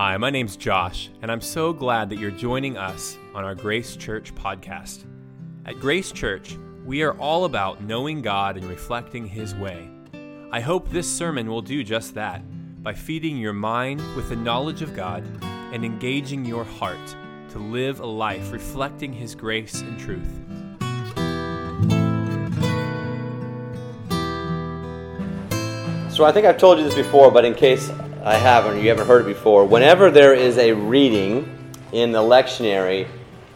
Hi, my name's Josh, and I'm so glad that you're joining us on our Grace Church podcast. At Grace Church, we are all about knowing God and reflecting His way. I hope this sermon will do just that by feeding your mind with the knowledge of God and engaging your heart to live a life reflecting His grace and truth. So I think I've told you this before, but in case I haven't you haven't heard it before, whenever there is a reading in the lectionary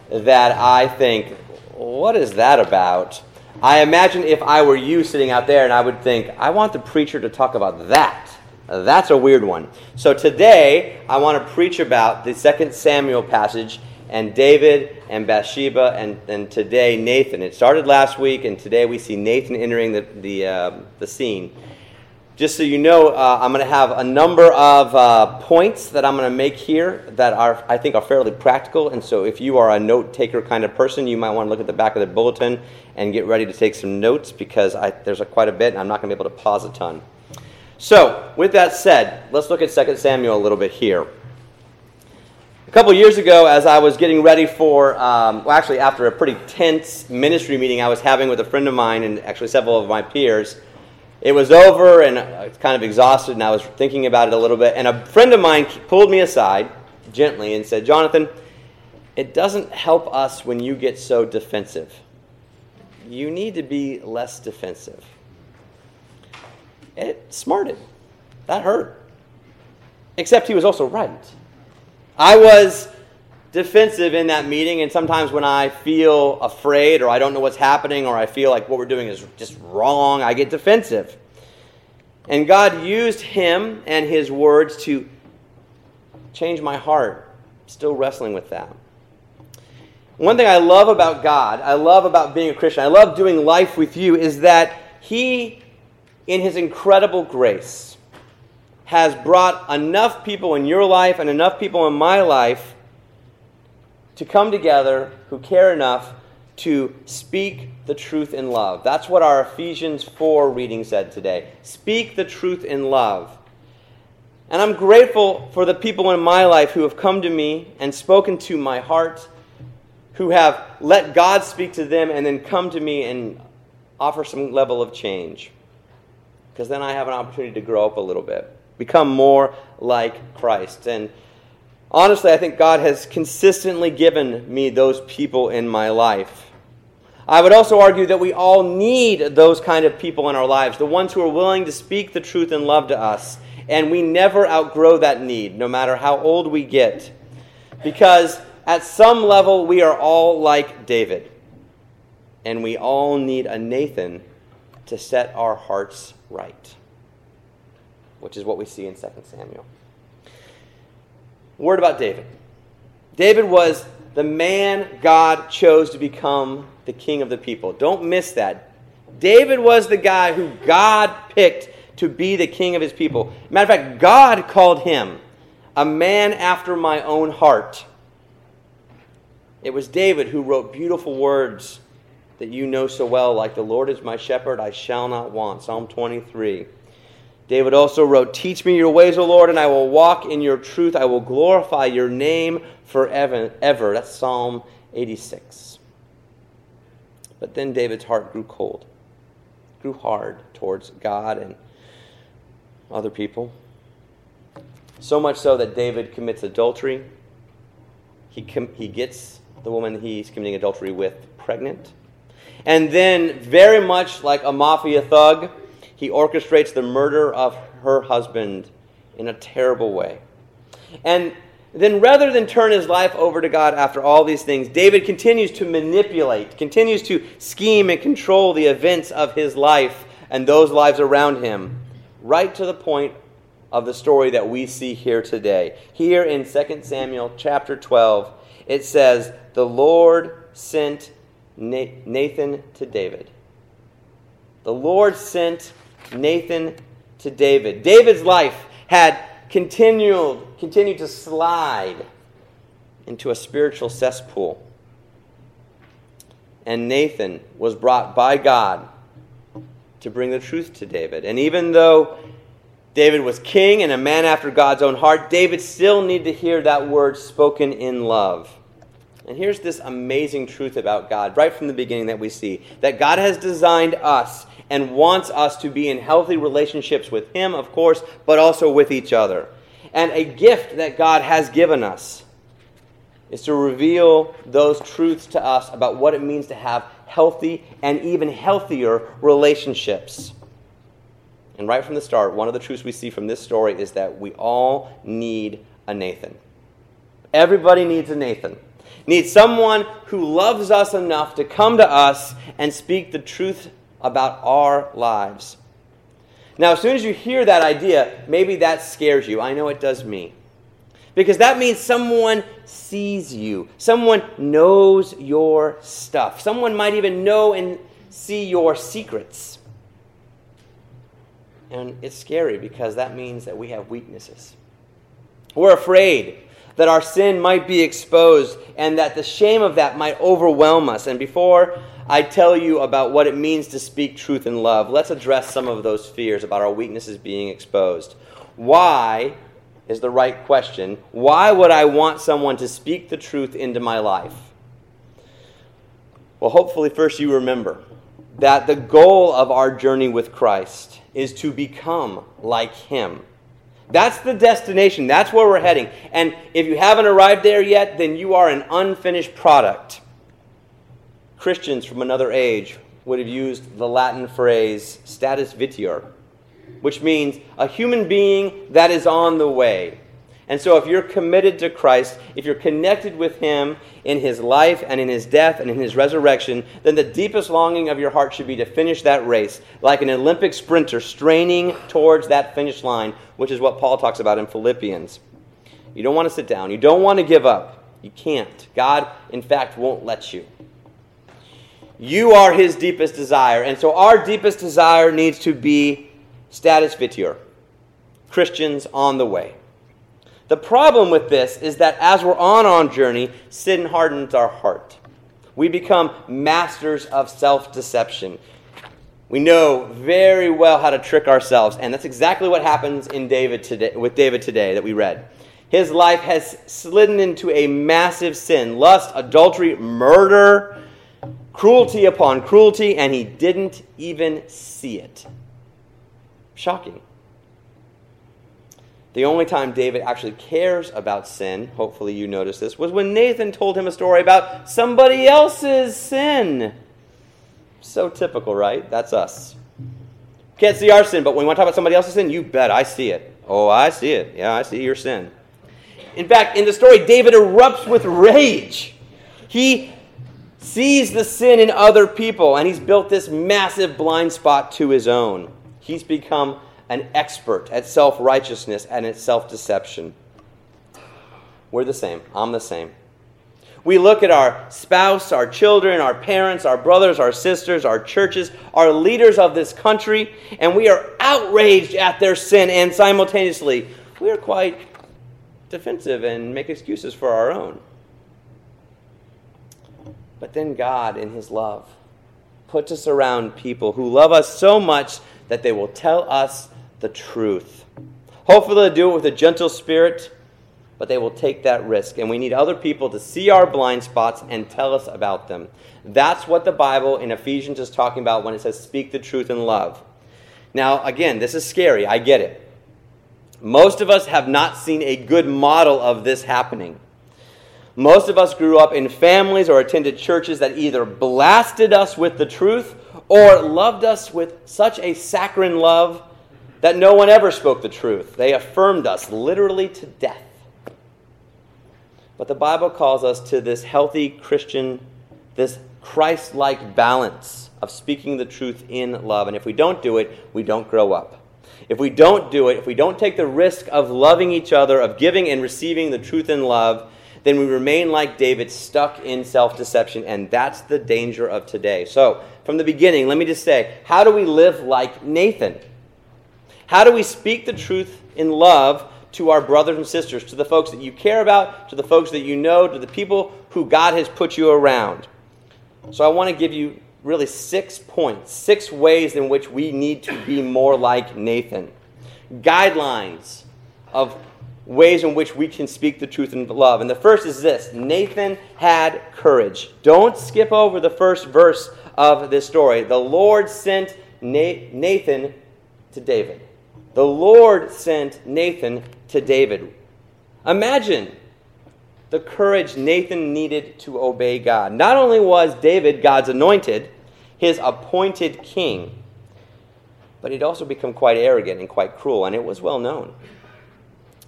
that I think, what is that about? I imagine if I were you sitting out there and I would think, I want the preacher to talk about that. That's a weird one. So today, I want to preach about the second Samuel passage and David and Bathsheba and, and today Nathan. It started last week, and today we see Nathan entering the, the, uh, the scene just so you know, uh, I'm going to have a number of uh, points that I'm going to make here that are, I think, are fairly practical. And so, if you are a note taker kind of person, you might want to look at the back of the bulletin and get ready to take some notes because I, there's a, quite a bit, and I'm not going to be able to pause a ton. So, with that said, let's look at 2 Samuel a little bit here. A couple years ago, as I was getting ready for, um, well, actually, after a pretty tense ministry meeting I was having with a friend of mine and actually several of my peers it was over and I was kind of exhausted and I was thinking about it a little bit. And a friend of mine pulled me aside gently and said, Jonathan, it doesn't help us when you get so defensive. You need to be less defensive. It smarted. That hurt. Except he was also right. I was defensive in that meeting, and sometimes when I feel afraid or I don't know what's happening or I feel like what we're doing is just wrong, I get defensive. And God used him and his words to change my heart. Still wrestling with that. One thing I love about God, I love about being a Christian, I love doing life with you, is that He, in His incredible grace, has brought enough people in your life and enough people in my life to come together who care enough to speak the truth in love. That's what our Ephesians 4 reading said today. Speak the truth in love. And I'm grateful for the people in my life who have come to me and spoken to my heart, who have let God speak to them and then come to me and offer some level of change. Because then I have an opportunity to grow up a little bit, become more like Christ. And honestly, I think God has consistently given me those people in my life. I would also argue that we all need those kind of people in our lives, the ones who are willing to speak the truth in love to us. And we never outgrow that need, no matter how old we get. Because at some level, we are all like David. And we all need a Nathan to set our hearts right, which is what we see in 2 Samuel. Word about David. David was the man God chose to become the king of the people. Don't miss that. David was the guy who God picked to be the king of his people. Matter of fact, God called him a man after my own heart. It was David who wrote beautiful words that you know so well, like, The Lord is my shepherd, I shall not want. Psalm 23. David also wrote, Teach me your ways, O Lord, and I will walk in your truth. I will glorify your name forever. Ever. That's Psalm 86. But then David's heart grew cold, grew hard towards God and other people. So much so that David commits adultery. He, com- he gets the woman he's committing adultery with pregnant. And then, very much like a mafia thug, he orchestrates the murder of her husband in a terrible way. And then, rather than turn his life over to God after all these things, David continues to manipulate, continues to scheme and control the events of his life and those lives around him, right to the point of the story that we see here today. Here in 2 Samuel chapter 12, it says, The Lord sent Nathan to David. The Lord sent Nathan to David. David's life had continued, continued to slide into a spiritual cesspool. And Nathan was brought by God to bring the truth to David. And even though David was king and a man after God's own heart. David still needed to hear that word spoken in love. And here's this amazing truth about God right from the beginning that we see that God has designed us and wants us to be in healthy relationships with Him, of course, but also with each other. And a gift that God has given us is to reveal those truths to us about what it means to have healthy and even healthier relationships. And right from the start, one of the truths we see from this story is that we all need a Nathan. Everybody needs a Nathan. Needs someone who loves us enough to come to us and speak the truth about our lives. Now, as soon as you hear that idea, maybe that scares you. I know it does me. Because that means someone sees you, someone knows your stuff, someone might even know and see your secrets. And it's scary because that means that we have weaknesses. We're afraid that our sin might be exposed and that the shame of that might overwhelm us. And before I tell you about what it means to speak truth in love, let's address some of those fears about our weaknesses being exposed. Why is the right question? Why would I want someone to speak the truth into my life? Well, hopefully, first you remember that the goal of our journey with Christ is to become like Him. That's the destination. That's where we're heading. And if you haven't arrived there yet, then you are an unfinished product. Christians from another age would have used the Latin phrase status viator, which means a human being that is on the way. And so, if you're committed to Christ, if you're connected with Him in His life and in His death and in His resurrection, then the deepest longing of your heart should be to finish that race like an Olympic sprinter straining towards that finish line, which is what Paul talks about in Philippians. You don't want to sit down, you don't want to give up. You can't. God, in fact, won't let you. You are His deepest desire. And so, our deepest desire needs to be status viator Christians on the way. The problem with this is that as we're on our journey, sin hardens our heart. We become masters of self deception. We know very well how to trick ourselves, and that's exactly what happens in David today, with David today that we read. His life has slidden into a massive sin lust, adultery, murder, cruelty upon cruelty, and he didn't even see it. Shocking. The only time David actually cares about sin, hopefully you notice this, was when Nathan told him a story about somebody else's sin. So typical, right? That's us. Can't see our sin, but when we want to talk about somebody else's sin, you bet I see it. Oh, I see it. Yeah, I see your sin. In fact, in the story, David erupts with rage. He sees the sin in other people, and he's built this massive blind spot to his own. He's become an expert at self righteousness and at self deception. We're the same. I'm the same. We look at our spouse, our children, our parents, our brothers, our sisters, our churches, our leaders of this country, and we are outraged at their sin, and simultaneously, we are quite defensive and make excuses for our own. But then God, in His love, puts us around people who love us so much that they will tell us the truth. Hopefully, they'll do it with a gentle spirit, but they will take that risk. And we need other people to see our blind spots and tell us about them. That's what the Bible in Ephesians is talking about when it says, speak the truth in love. Now, again, this is scary. I get it. Most of us have not seen a good model of this happening. Most of us grew up in families or attended churches that either blasted us with the truth or loved us with such a saccharine love that no one ever spoke the truth. They affirmed us literally to death. But the Bible calls us to this healthy Christian, this Christ like balance of speaking the truth in love. And if we don't do it, we don't grow up. If we don't do it, if we don't take the risk of loving each other, of giving and receiving the truth in love, then we remain like David, stuck in self deception. And that's the danger of today. So, from the beginning, let me just say how do we live like Nathan? How do we speak the truth in love to our brothers and sisters, to the folks that you care about, to the folks that you know, to the people who God has put you around? So I want to give you really six points, six ways in which we need to be more like Nathan. guidelines of ways in which we can speak the truth in love. And the first is this Nathan had courage. Don't skip over the first verse of this story. The Lord sent Nathan to David. The Lord sent Nathan to David. Imagine the courage Nathan needed to obey God. Not only was David God's anointed, his appointed king, but he'd also become quite arrogant and quite cruel, and it was well known.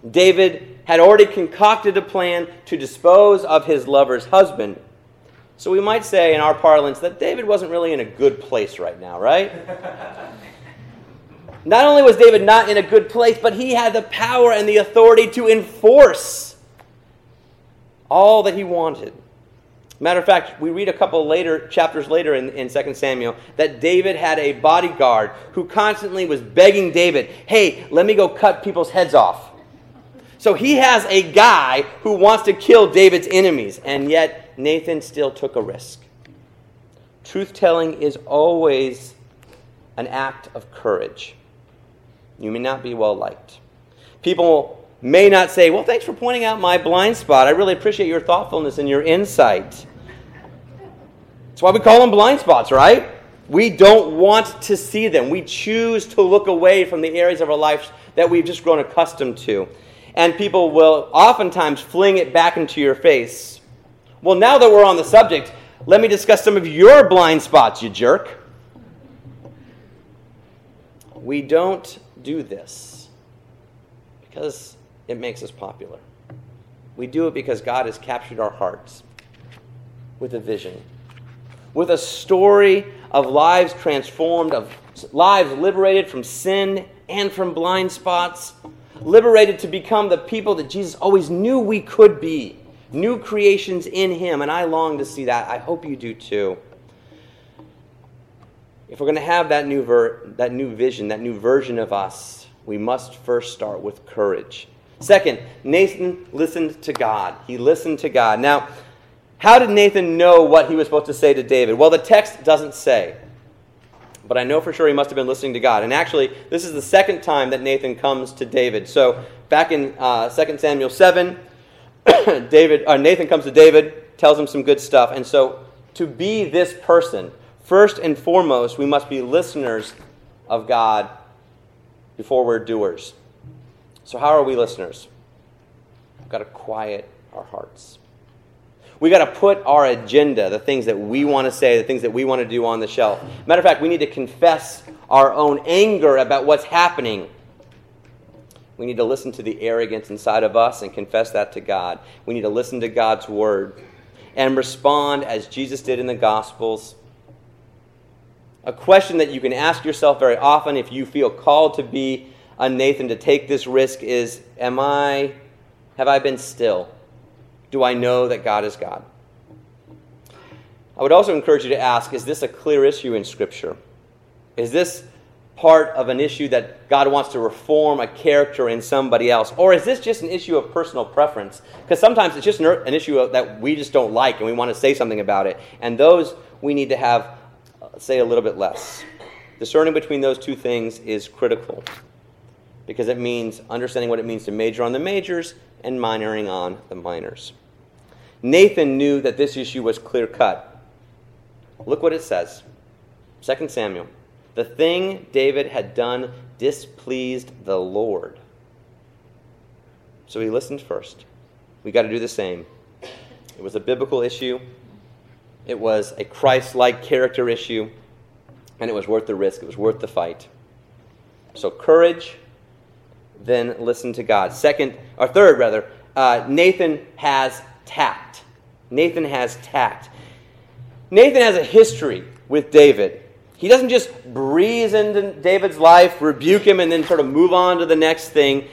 David had already concocted a plan to dispose of his lover's husband. So we might say in our parlance that David wasn't really in a good place right now, right? not only was David not in a good place, but he had the power and the authority to enforce all that he wanted. Matter of fact, we read a couple later chapters later in, in 2 Samuel that David had a bodyguard who constantly was begging David, hey, let me go cut people's heads off. So he has a guy who wants to kill David's enemies, and yet Nathan still took a risk. Truth telling is always an act of courage. You may not be well liked. People may not say, Well, thanks for pointing out my blind spot. I really appreciate your thoughtfulness and your insight. That's why we call them blind spots, right? We don't want to see them. We choose to look away from the areas of our lives that we've just grown accustomed to and people will oftentimes fling it back into your face. Well, now that we're on the subject, let me discuss some of your blind spots, you jerk. We don't do this because it makes us popular. We do it because God has captured our hearts with a vision, with a story of lives transformed, of lives liberated from sin and from blind spots, liberated to become the people that Jesus always knew we could be. New creations in Him, and I long to see that. I hope you do too. If we're going to have that new, ver- that new vision, that new version of us, we must first start with courage. Second, Nathan listened to God. He listened to God. Now, how did Nathan know what he was supposed to say to David? Well, the text doesn't say but I know for sure he must have been listening to God. And actually, this is the second time that Nathan comes to David. So back in uh, 2 Samuel 7, David, uh, Nathan comes to David, tells him some good stuff. And so to be this person, first and foremost, we must be listeners of God before we're doers. So, how are we listeners? We've got to quiet our hearts. We've got to put our agenda, the things that we want to say, the things that we want to do on the shelf. Matter of fact, we need to confess our own anger about what's happening. We need to listen to the arrogance inside of us and confess that to God. We need to listen to God's word and respond as Jesus did in the Gospels. A question that you can ask yourself very often if you feel called to be a Nathan to take this risk is Am I, have I been still? do I know that God is God? I would also encourage you to ask is this a clear issue in Scripture? Is this part of an issue that God wants to reform a character in somebody else? Or is this just an issue of personal preference? Because sometimes it's just an issue that we just don't like and we want to say something about it. And those we need to have, say, a little bit less. Discerning between those two things is critical because it means understanding what it means to major on the majors and minoring on the minors. Nathan knew that this issue was clear cut. Look what it says 2 Samuel. The thing David had done displeased the Lord. So he listened first. We got to do the same. It was a biblical issue, it was a Christ like character issue, and it was worth the risk. It was worth the fight. So, courage, then listen to God. Second, or third, rather, uh, Nathan has tact. Nathan has tact. Nathan has a history with David. He doesn't just breeze into David's life, rebuke him, and then sort of move on to the next thing.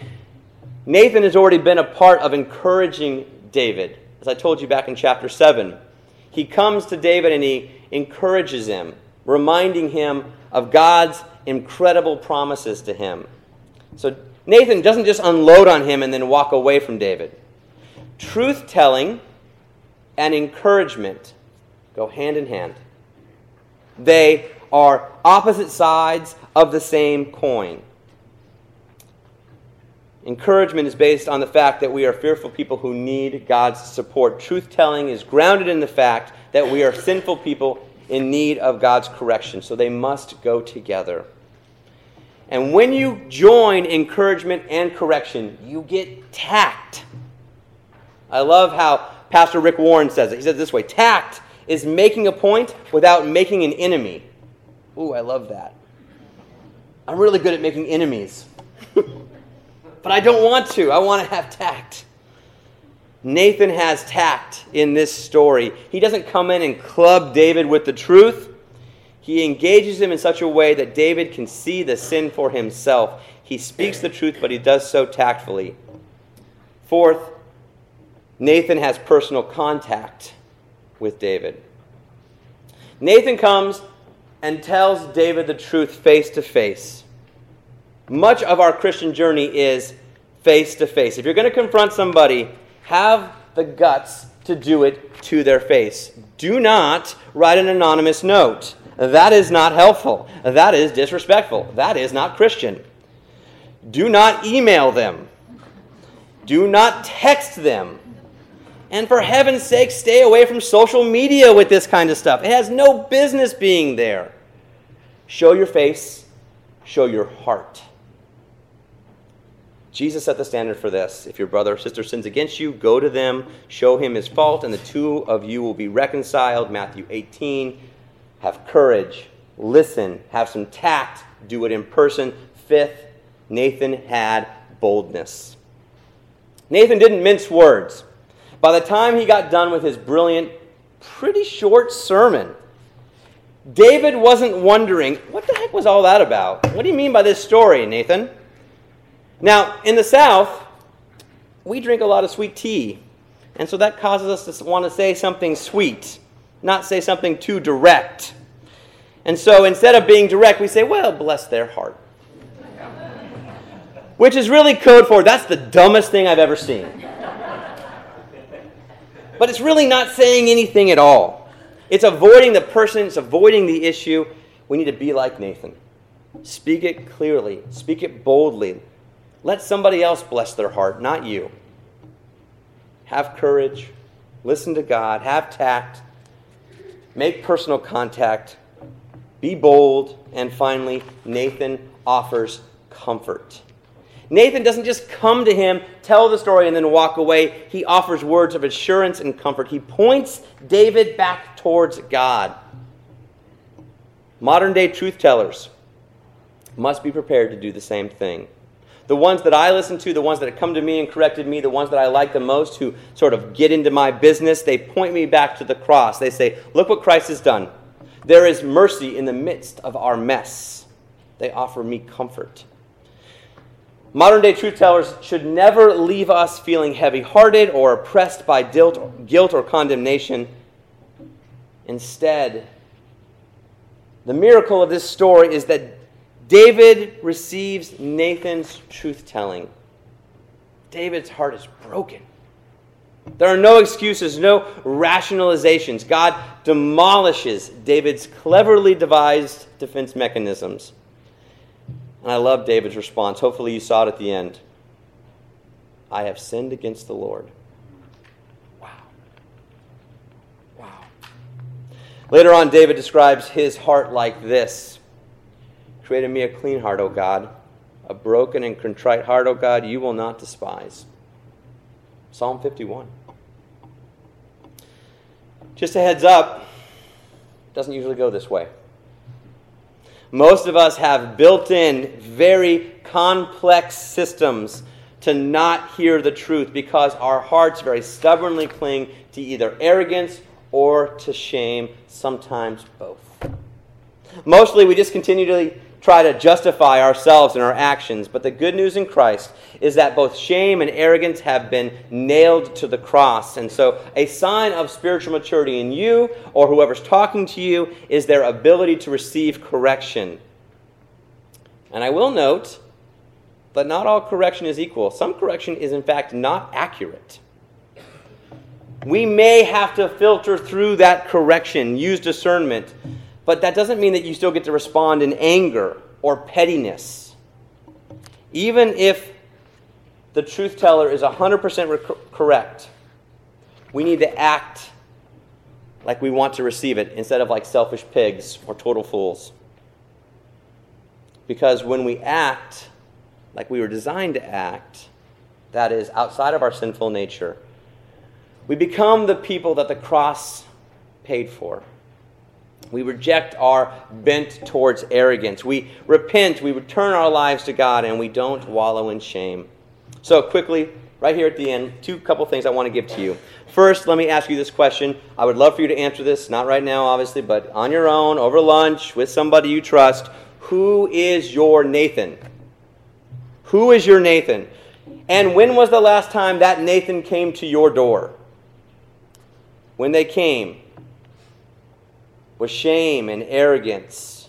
Nathan has already been a part of encouraging David, as I told you back in chapter 7. He comes to David and he encourages him, reminding him of God's incredible promises to him. So Nathan doesn't just unload on him and then walk away from David. Truth telling and encouragement go hand in hand. They are opposite sides of the same coin. Encouragement is based on the fact that we are fearful people who need God's support. Truth telling is grounded in the fact that we are sinful people in need of God's correction. So they must go together. And when you join encouragement and correction, you get tact. I love how Pastor Rick Warren says it. He says it this way Tact is making a point without making an enemy. Ooh, I love that. I'm really good at making enemies. but I don't want to. I want to have tact. Nathan has tact in this story. He doesn't come in and club David with the truth. He engages him in such a way that David can see the sin for himself. He speaks the truth, but he does so tactfully. Fourth, Nathan has personal contact with David. Nathan comes and tells David the truth face to face. Much of our Christian journey is face to face. If you're going to confront somebody, have the guts to do it to their face. Do not write an anonymous note. That is not helpful. That is disrespectful. That is not Christian. Do not email them. Do not text them. And for heaven's sake, stay away from social media with this kind of stuff. It has no business being there. Show your face, show your heart. Jesus set the standard for this. If your brother or sister sins against you, go to them, show him his fault, and the two of you will be reconciled. Matthew 18. Have courage, listen, have some tact, do it in person. Fifth, Nathan had boldness. Nathan didn't mince words. By the time he got done with his brilliant, pretty short sermon, David wasn't wondering, what the heck was all that about? What do you mean by this story, Nathan? Now, in the South, we drink a lot of sweet tea. And so that causes us to want to say something sweet, not say something too direct. And so instead of being direct, we say, well, bless their heart. Which is really code for that's the dumbest thing I've ever seen. But it's really not saying anything at all. It's avoiding the person, it's avoiding the issue. We need to be like Nathan. Speak it clearly, speak it boldly, let somebody else bless their heart, not you. Have courage, listen to God, have tact, make personal contact, be bold, and finally, Nathan offers comfort. Nathan doesn't just come to him, tell the story, and then walk away. He offers words of assurance and comfort. He points David back towards God. Modern day truth tellers must be prepared to do the same thing. The ones that I listen to, the ones that have come to me and corrected me, the ones that I like the most, who sort of get into my business, they point me back to the cross. They say, Look what Christ has done. There is mercy in the midst of our mess. They offer me comfort. Modern day truth tellers should never leave us feeling heavy hearted or oppressed by guilt or condemnation. Instead, the miracle of this story is that David receives Nathan's truth telling. David's heart is broken. There are no excuses, no rationalizations. God demolishes David's cleverly devised defense mechanisms. And I love David's response. Hopefully, you saw it at the end. I have sinned against the Lord. Wow. Wow. Later on, David describes his heart like this Create in me a clean heart, O God. A broken and contrite heart, O God, you will not despise. Psalm 51. Just a heads up, doesn't usually go this way. Most of us have built in very complex systems to not hear the truth because our hearts very stubbornly cling to either arrogance or to shame, sometimes both. Mostly, we just continually try to justify ourselves and our actions, but the good news in Christ is that both shame and arrogance have been nailed to the cross. And so, a sign of spiritual maturity in you or whoever's talking to you is their ability to receive correction. And I will note that not all correction is equal. Some correction is, in fact, not accurate. We may have to filter through that correction, use discernment but that doesn't mean that you still get to respond in anger or pettiness. Even if the truth teller is 100% rec- correct, we need to act like we want to receive it instead of like selfish pigs or total fools. Because when we act like we were designed to act, that is outside of our sinful nature, we become the people that the cross paid for. We reject our bent towards arrogance. We repent, we return our lives to God, and we don't wallow in shame. So, quickly, right here at the end, two couple things I want to give to you. First, let me ask you this question. I would love for you to answer this, not right now, obviously, but on your own, over lunch, with somebody you trust. Who is your Nathan? Who is your Nathan? And when was the last time that Nathan came to your door? When they came with shame and arrogance.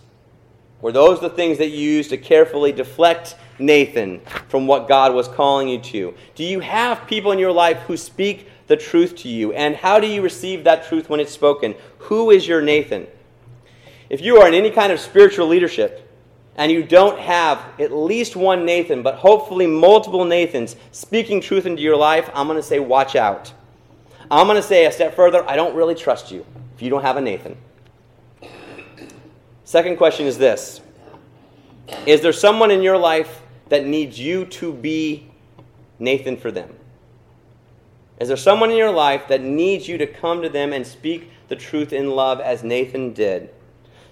Were those the things that you used to carefully deflect Nathan from what God was calling you to? Do you have people in your life who speak the truth to you? And how do you receive that truth when it's spoken? Who is your Nathan? If you are in any kind of spiritual leadership, and you don't have at least one Nathan, but hopefully multiple Nathans speaking truth into your life, I'm going to say, watch out. I'm going to say a step further, I don't really trust you if you don't have a Nathan. Second question is this Is there someone in your life that needs you to be Nathan for them? Is there someone in your life that needs you to come to them and speak the truth in love as Nathan did?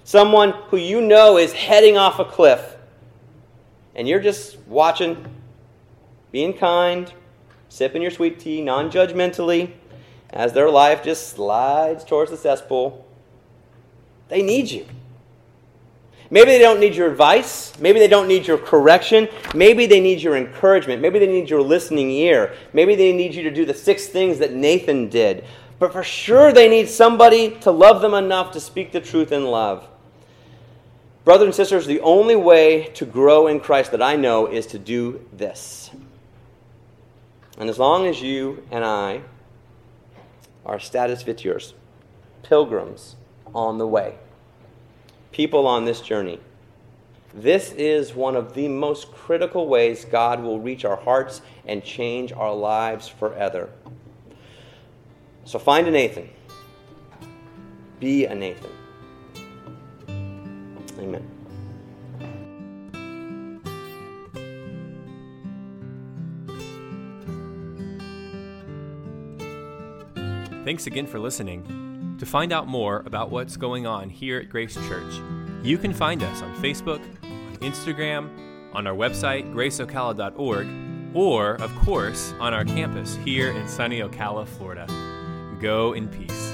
Someone who you know is heading off a cliff, and you're just watching, being kind, sipping your sweet tea non judgmentally as their life just slides towards the cesspool. They need you. Maybe they don't need your advice. Maybe they don't need your correction. Maybe they need your encouragement. Maybe they need your listening ear. Maybe they need you to do the six things that Nathan did. But for sure, they need somebody to love them enough to speak the truth in love. Brothers and sisters, the only way to grow in Christ that I know is to do this. And as long as you and I are status viators, pilgrims on the way, people on this journey, this is one of the most critical ways God will reach our hearts and change our lives forever. So find a Nathan. Be a Nathan. Amen. Thanks again for listening. To find out more about what's going on here at Grace Church, you can find us on Facebook, on Instagram, on our website, graceocala.org, or, of course, on our campus here in sunny Ocala, Florida. Go in peace.